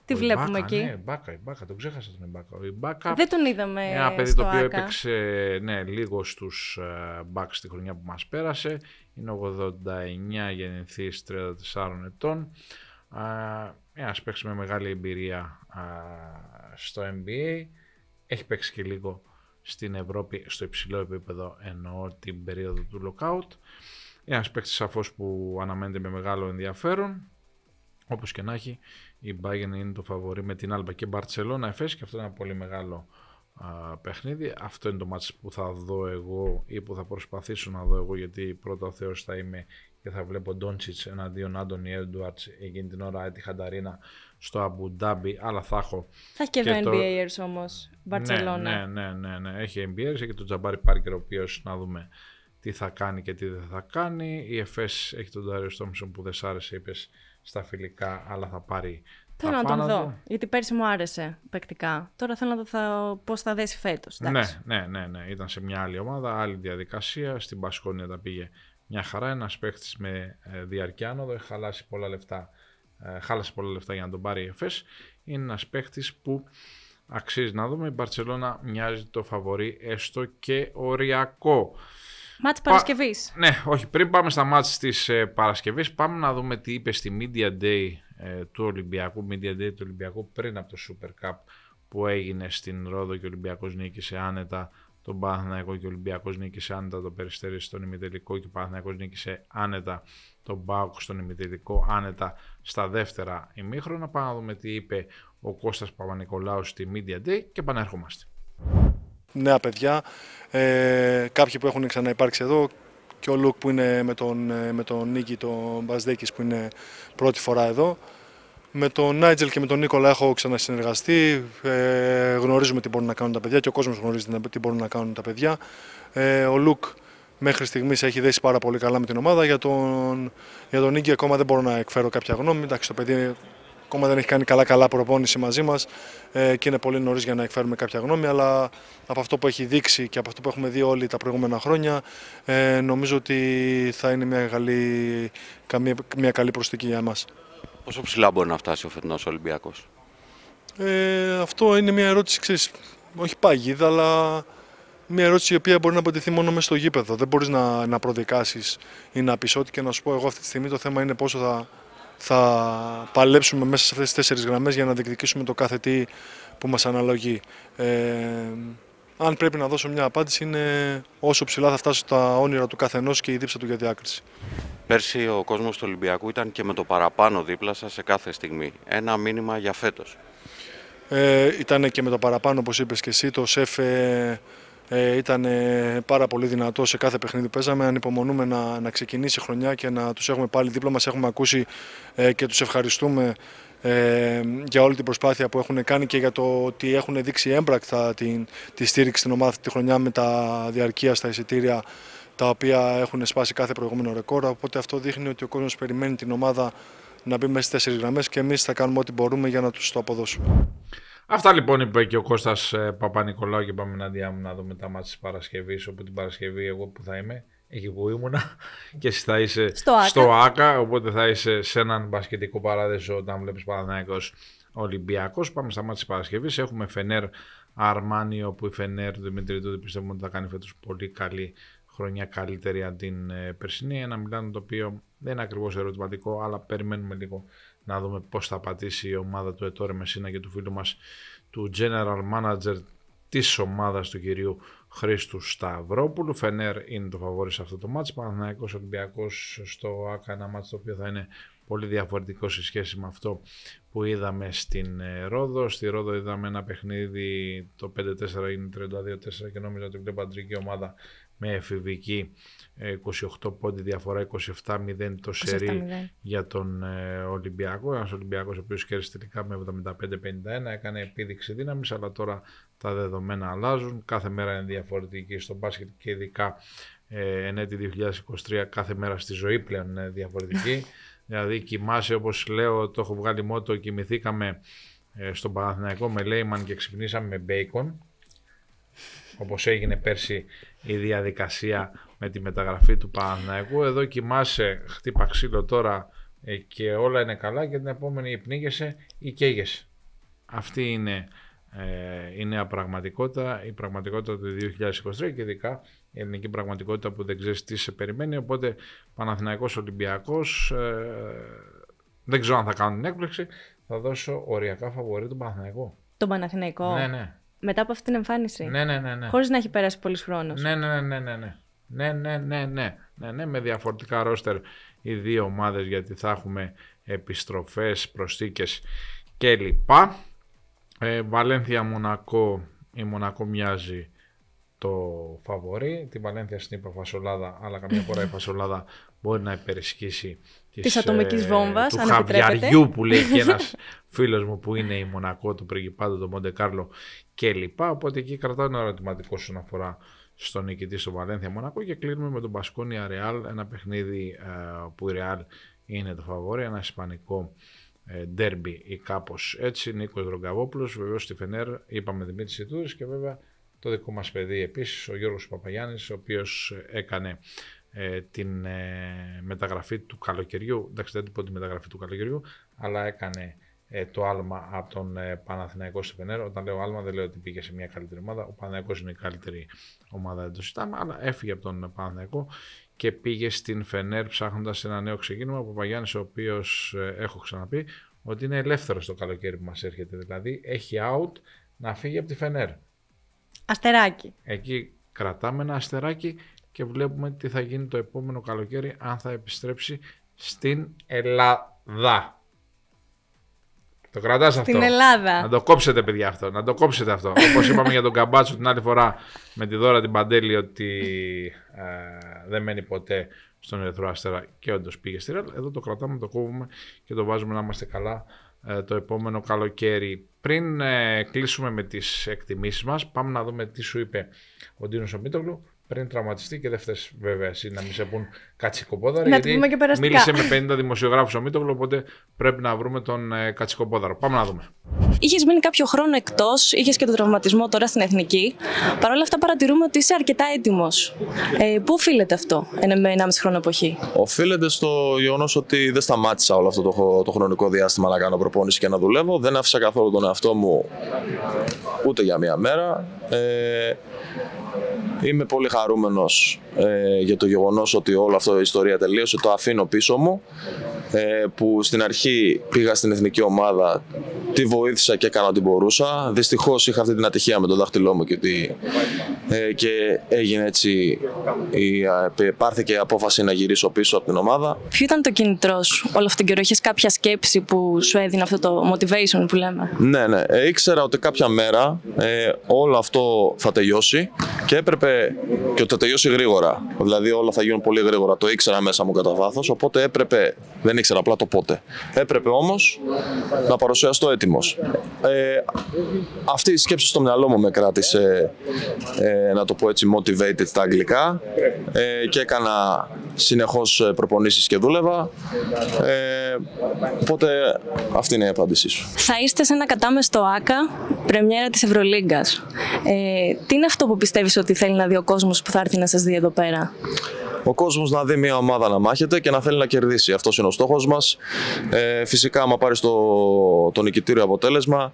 Τι βλέπουμε Ιμπάκα, εκεί; Ναι, Ιμπάκα, Ιμπάκα, τον ξέχασα τον Ιμπάκα. Ο Ιμπάκα Δεν τον είδαμε. Ένα παιδί το οποίο άκα. έπαιξε ναι, λίγο στους uh, Bucks τη χρονιά που μας πέρασε. Είναι 89 γεννηθής 34 ετών. Uh, ένας παίξει με μεγάλη εμπειρία uh, στο NBA. Έχει παίξει και λίγο στην Ευρώπη στο υψηλό επίπεδο εννοώ την περίοδο του lockout. Ένας παίκτης σαφώς που αναμένεται με μεγάλο ενδιαφέρον. Όπως και να έχει, η Bayern είναι το φαβορή με την Alba και Barcelona εφές και αυτό είναι ένα πολύ μεγάλο α, παιχνίδι. Αυτό είναι το μάτς που θα δω εγώ ή που θα προσπαθήσω να δω εγώ γιατί πρώτα ο Θεός θα είμαι και θα βλέπω Ντόντσιτ εναντίον Άντωνι Έντουαρτ εκείνη την ώρα έτυχα Χανταρίνα στο Αμπουντάμπι, αλλά θα έχω. Θα έχει και, εδώ το... NBAers όμως. Μπαρσελόνα. Ναι, ναι, ναι, ναι, ναι. Έχει NBAers, έχει τον Τζαμπάρι Πάρκερ, ο οποίος να δούμε τι θα κάνει και τι δεν θα κάνει. Η ΕΦΕΣ έχει τον Τάριο Στόμψον που δεν σ' άρεσε, είπες στα φιλικά, αλλά θα πάρει. Θέλω να τον δω. Γιατί πέρσι μου άρεσε παικτικά. Τώρα θέλω να δω θα... πώς θα δέσει φέτος. Ναι, ναι, ναι, ναι. Ήταν σε μια άλλη ομάδα, άλλη διαδικασία. Στην Πασκόνια τα πήγε μια χαρά. Ένας παίχτη με ε, διαρκή άνοδο. Έχει χαλάσει πολλά λεφτά. Ε, χάλασε πολλά λεφτά για να τον πάρει η ΕΦΕΣ. Είναι ένας παίχτης που αξίζει να δούμε. Η Μπαρσελόνα μοιάζει το φαβορή έστω και οριακό. Μάτς Παρασκευής. Ναι, όχι. Πριν πάμε στα μάτς της ε, Παρασκευής, πάμε να δούμε τι είπε στη Media Day ε, του Ολυμπιακού, Media Day του Ολυμπιακού πριν από το Super Cup που έγινε στην Ρόδο και ο Ολυμπιακός νίκησε άνετα τον Παναθηναϊκό και ο Ολυμπιακός νίκησε άνετα τον Περιστέρη στον ημιτελικό και ο Παναθηναϊκός νίκησε άνετα τον Μπάουκ στον ημιτελικό άνετα στα δεύτερα ημίχρονα. Πάμε να δούμε τι είπε ο Κώστας Παπα-Νικολάου στη Media Day και επανέρχομαστε νέα παιδιά, ε, κάποιοι που έχουν ξαναυπάρξει εδώ και ο Λουκ που είναι με τον, ε, με τον Νίκη, τον Μπασδέκης που είναι πρώτη φορά εδώ. Με τον Νάιτζελ και με τον Νίκολα έχω ξανασυνεργαστεί. Ε, γνωρίζουμε τι μπορούν να κάνουν τα παιδιά και ο κόσμος γνωρίζει τι μπορούν να κάνουν τα παιδιά. Ε, ο Λουκ μέχρι στιγμής έχει δέσει πάρα πολύ καλά με την ομάδα. Για τον, για τον Νίκη ακόμα δεν μπορώ να εκφέρω κάποια γνώμη. Εντάξει, το παιδί ακόμα δεν έχει κάνει καλά-καλά προπόνηση μαζί μας ε, και είναι πολύ νωρίς για να εκφέρουμε κάποια γνώμη. Αλλά από αυτό που έχει δείξει και από αυτό που έχουμε δει όλοι τα προηγούμενα χρόνια, ε, νομίζω ότι θα είναι μια καλή, μια, μια καλή προσθήκη για εμά. Πόσο ψηλά μπορεί να φτάσει ο φετινός Ολυμπιακός, ε, Αυτό είναι μια ερώτηση, ξέρεις, όχι παγίδα, αλλά μια ερώτηση η οποία μπορεί να απαντηθεί μόνο μέσα στο γήπεδο. Δεν μπορείς να, να προδικάσεις ή να πεις ό,τι και να σου πω εγώ αυτή τη στιγμή. Το θέμα είναι πόσο θα, θα παλέψουμε μέσα σε αυτές τις τέσσερις γραμμές για να διεκδικήσουμε το κάθε τι που μας αναλογεί. Ε, αν πρέπει να δώσω μια απάντηση είναι όσο ψηλά θα φτάσω τα όνειρα του καθενός και η δίψα του για διάκριση. Πέρσι ο κόσμος του Ολυμπιακού ήταν και με το παραπάνω δίπλα σας σε κάθε στιγμή. Ένα μήνυμα για φέτος. Ε, ήταν και με το παραπάνω όπως είπες και εσύ. Το ΣΕΦ ε, ε, ήταν πάρα πολύ δυνατό σε κάθε παιχνίδι που παίζαμε. Ανυπομονούμε να, να ξεκινήσει η χρονιά και να τους έχουμε πάλι δίπλα μας. Έχουμε ακούσει ε, και τους ευχαριστούμε ε, για όλη την προσπάθεια που έχουν κάνει και για το ότι έχουν δείξει έμπρακτα την, τη στήριξη στην ομάδα αυτή τη χρονιά με τα διαρκεία στα εισιτήρια τα οποία έχουν σπάσει κάθε προηγούμενο ρεκόρ. Οπότε αυτό δείχνει ότι ο κόσμος περιμένει την ομάδα να μπει μέσα στις τέσσερις γραμμές και εμείς θα κάνουμε ό,τι μπορούμε για να τους το αποδώσουμε. Αυτά λοιπόν είπε και ο Κώστας ε, Παπα-Νικολάου και πάμε εναντιά μου να δούμε τα μάτια της Παρασκευής όπου την Παρασκευή εγώ που θα είμαι εκεί που ήμουνα και εσύ θα είσαι στο, στο ΆΚΑ οπότε θα είσαι σε έναν μπασκετικό παράδεισο όταν βλέπεις Παναθηναϊκός Ολυμπιακός. Πάμε στα μάτια της Παρασκευής. Έχουμε Φενέρ Αρμάνιο που η Φενέρ του Δημήτρη Τούδη πιστεύουμε ότι θα κάνει φέτος πολύ καλή χρονιά καλύτερη από την ε, περσινή. Ένα Μιλάνο το οποίο δεν είναι ακριβώς ερωτηματικό αλλά περιμένουμε λίγο να δούμε πώς θα πατήσει η ομάδα του Ετόρε Μεσίνα και του φίλου μας του General Manager της ομάδας του κυρίου Χρήστου Σταυρόπουλου. Φενέρ είναι το φαβόρι σε αυτό το μάτς. Παναθηναϊκός Ολυμπιακός στο ΑΚΑ ένα μάτς το οποίο θα είναι πολύ διαφορετικό σε σχέση με αυτό που είδαμε στην ε, Ρόδο. Στη Ρόδο είδαμε ένα παιχνίδι, το 5-4 είναι 32-4 και νόμιζα ότι η παντρική ομάδα με εφηβική 28 ε, πόντι διαφορά, 27-0 το σερί για τον ε, Ολυμπιακό. Ένας Ολυμπιακός ο οποίος κέρδισε τελικά με 75-51, έκανε επίδειξη δύναμης, αλλά τώρα τα δεδομένα αλλάζουν. Κάθε μέρα είναι διαφορετική στο μπάσκετ και ειδικά ε, εν έτη 2023 κάθε μέρα στη ζωή πλέον είναι διαφορετική. δηλαδή κοιμάσαι όπως λέω, το έχω βγάλει μότο, κοιμηθήκαμε ε, στον Παναθηναϊκό με Λέιμαν και ξυπνήσαμε με Μπέικον όπως έγινε πέρσι η διαδικασία με τη μεταγραφή του Παναθηναϊκού. Εδώ κοιμάσαι, χτύπα ξύλο τώρα ε, και όλα είναι καλά και την επόμενη πνίγεσαι ή καίγεσαι. Αυτή είναι ε, η νέα πραγματικότητα, η πραγματικότητα του 2023 και ειδικά η ελληνική πραγματικότητα που δεν ξέρεις τι σε περιμένει. Οπότε Παναθηναϊκός Ολυμπιακός, ε, δεν ξέρω αν θα κάνω την έκπληξη, θα δώσω οριακά φαβορή του Παναθηναϊκού. Τον Παναθηναϊκό. Ναι, ναι. Μετά από αυτή την εμφάνιση. Ναι, ναι, ναι. ναι. Χωρίς να έχει περάσει πολλής χρόνος. Ναι, ναι, ναι, ναι, ναι. Ναι, ναι, ναι, ναι. ναι, ναι, με διαφορετικά ρόστερ οι δύο ομάδες γιατί θα έχουμε επιστροφές, προσθήκες κλπ. Ε, Βαλένθια Μονακό, η Μονακό μοιάζει το φαβορή. Την Βαλένθια στην είπα φασολάδα, αλλά καμιά φορά η φασολάδα μπορεί να υπερισχύσει της, ατομικής βόμβας, του αν χαβιαριού που λέει και ένας φίλος μου που είναι η Μονακό, το Πριγκιπάτο, το Μοντε Κάρλο κλπ. Οπότε εκεί κρατάω ένα ερωτηματικό όσον αφορά στον νικητή στο Βαλένθια Μονακό και κλείνουμε με τον Μπασκόνια Ρεάλ, ένα παιχνίδι ε, που η Ρεάλ είναι το φαβόρι, ένα ισπανικό ντέρμπι ή κάπως έτσι. Νίκος Δρογκαβόπουλο, βεβαίως στη Φενέρ, είπαμε Δημήτρης Ιτούδη και βέβαια το δικό μας παιδί επίσης, ο Γιώργος Παπαγιάννης, ο οποίος έκανε ε, την ε, μεταγραφή του καλοκαιριού. Εντάξει, δεν πω τη μεταγραφή του καλοκαιριού, αλλά έκανε ε, το άλμα από τον ε, Παναθηναϊκό στη Φενέρ. Όταν λέω άλμα, δεν λέω ότι πήγε σε μια καλύτερη ομάδα. Ο Παναθηναϊκός είναι η καλύτερη ομάδα, δεν το συζητάμε, αλλά έφυγε από τον Παναθηναϊκό και πήγε στην Φενέρ ψάχνοντας ένα νέο ξεκίνημα. Ο Παπαγιάννης, ο οποίος ε, έχω ξαναπεί ότι είναι ελεύθερος το καλοκαίρι που μας έρχεται. Δηλαδή έχει out να φύγει από τη Φενέρ. Αστεράκι. Εκεί κρατάμε ένα αστεράκι και βλέπουμε τι θα γίνει το επόμενο καλοκαίρι αν θα επιστρέψει στην Ελλάδα. Το κρατάς αυτό; Στην Ελλάδα. Να το κόψετε, παιδιά, αυτό. Να το κόψετε αυτό. Όπως είπαμε για τον Καμπάτσο την άλλη φορά με τη δώρα την Παντέλη ότι ε, δεν μένει ποτέ στον Ερυθρό Αστέρα και όντως πήγε στη Ρελ. Εδώ το κρατάμε, το κόβουμε και το βάζουμε να είμαστε καλά ε, το επόμενο καλοκαίρι. Πριν ε, κλείσουμε με τις εκτιμήσεις μας, πάμε να δούμε τι σου είπε ο Ντίνος Ομίτογλου πριν τραυματιστεί και δεν φταίει βέβαια εσύ να μην σε πούν Κατσικοπόδαρο. Να γιατί το πούμε και περαστικά. μίλησε με 50 δημοσιογράφους ο Μίτογλου, οπότε πρέπει να βρούμε τον ε, Κατσικοπόδαρο. Πάμε να δούμε. Είχες μείνει κάποιο χρόνο εκτός, είχες και τον τραυματισμό τώρα στην εθνική. Παρ' όλα αυτά, παρατηρούμε ότι είσαι αρκετά έτοιμος. Ε, πού οφείλεται αυτό, ένα με 1,5 χρόνο εποχή; Οφείλεται στο γεγονός ότι δεν σταμάτησα όλο αυτό το, το χρονικό διάστημα να κάνω προπόνηση και να δουλεύω. Δεν άφησα καθόλου τον εαυτό μου ούτε για μία μέρα. Ε, Είμαι πολύ χαρούμενος ε, για το γεγονός ότι όλη αυτή η ιστορία τελείωσε. Το αφήνω πίσω μου. Ε, που στην αρχή πήγα στην εθνική ομάδα, τη βοήθησα και έκανα ό,τι μπορούσα. Δυστυχώς είχα αυτή την ατυχία με το δάχτυλό μου και, ότι, ε, και έγινε έτσι, η, ε, πάρθηκε η απόφαση να γυρίσω πίσω από την ομάδα. Ποιο ήταν το κινητρό σου όλο αυτόν τον καιρό, είχες κάποια σκέψη που σου έδινε αυτό το motivation που λέμε; Ναι, ναι. Ε, ήξερα ότι κάποια μέρα ε, όλο αυτό θα τελειώσει και έπρεπε και ότι θα τελειώσει γρήγορα. Δηλαδή όλα θα γίνουν πολύ γρήγορα. Το ήξερα μέσα μου κατά βάθος. Οπότε έπρεπε, δεν ήξερα απλά το πότε. Έπρεπε όμως να παρουσιαστώ έτοιμος. Ε, αυτή η σκέψη στο μυαλό μου με κράτησε, ε, να το πω έτσι, motivated στα αγγλικά ε, και έκανα συνεχώς προπονήσεις και δούλευα. Ε, οπότε αυτή είναι η απάντησή σου. Θα είστε σε ένα κατάμεστο ΆΚΑ, πρεμιέρα της Ευρωλίγκας. Ε, τι είναι αυτό που πιστεύεις ότι θέλει να δει ο κόσμος που θα έρθει να σας δει εδώ πέρα; Ο κόσμος να δει μια ομάδα να μάχεται και να θέλει να κερδίσει. Αυτός είναι ο στόχος μας. Ε, φυσικά, άμα πάρει το, το νικητήριο αποτέλεσμα,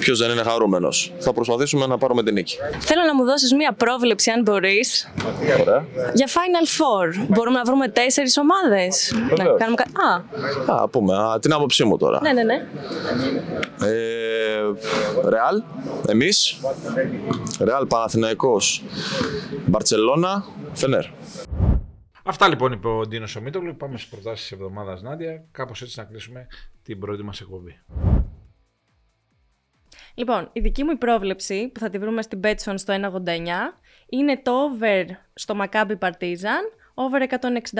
ποιος δεν είναι χαρούμενος. Θα προσπαθήσουμε να πάρουμε την νίκη. Θέλω να μου δώσεις μια πρόβλεψη, αν μπορείς. Ωραία. Για Final Four. Μπορούμε να βρούμε τέσσερις ομάδες; Να κάνουμε... κα- Α, Α, πούμε, α, την άποψή μου τώρα. ναι, ναι, ναι. Ε, Ρεάλ, εμείς, Ρεάλ Παναθηναϊκός, Μπαρτσελώνα, Φενέρ. Αυτά λοιπόν είπε ο Ντίνος Ομίτογλου. Πάμε στις προτάσεις της εβδομάδας, Νάντια. Κάπως έτσι να κλείσουμε την πρώτη μας εκπομπή. Λοιπόν, η δική μου η πρόβλεψη που θα τη βρούμε στην Betson στο 1,89 είναι το over στο Maccabi Partizan, over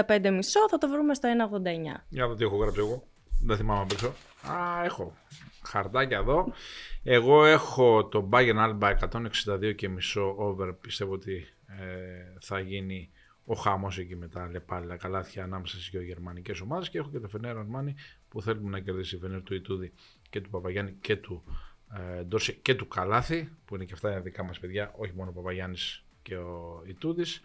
165 μισό, θα το βρούμε στο 1,89. Για να δω τι έχω γράψει εγώ. Δεν θυμάμαι απ' έξω. Α, έχω χαρτάκια εδώ. Εγώ έχω το Bayern Alba 162 και μισό over. Πιστεύω ότι ε, θα γίνει ο χάμος εκεί με τα λεπάλια καλάθια ανάμεσα στις δύο γερμανικές ομάδες και έχω και το Φενέρ Αρμάνι που θέλουμε να κερδίσει η Φενέρ του Ιτούδη και του Παπαγιάννη και του ε, Ντόρση και του Καλάθη που είναι και αυτά είναι δικά μας παιδιά, όχι μόνο ο Παπαγιάννης και ο Ιτούδης.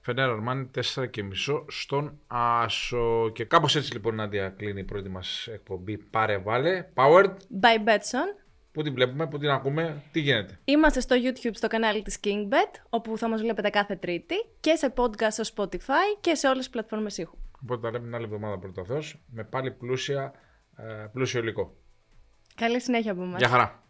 Φενέρ Αρμάνι 4 και μισό στον Άσο. Και κάπως έτσι λοιπόν Νάντια κλείνει η πρώτη μας εκπομπή Πάρε Βάλε. Powered. By Betson. Πού την βλέπουμε, πού την ακούμε, τι γίνεται. Είμαστε στο YouTube στο κανάλι της KingBet, όπου θα μας βλέπετε κάθε Τρίτη και σε podcast στο Spotify και σε όλες τις πλατφόρμες ήχου. Οπότε τα λέμε την άλλη εβδομάδα πρώτα Θεός, με πάλι πλούσια, ε, πλούσιο υλικό. Καλή συνέχεια από εμάς. Γεια χαρά.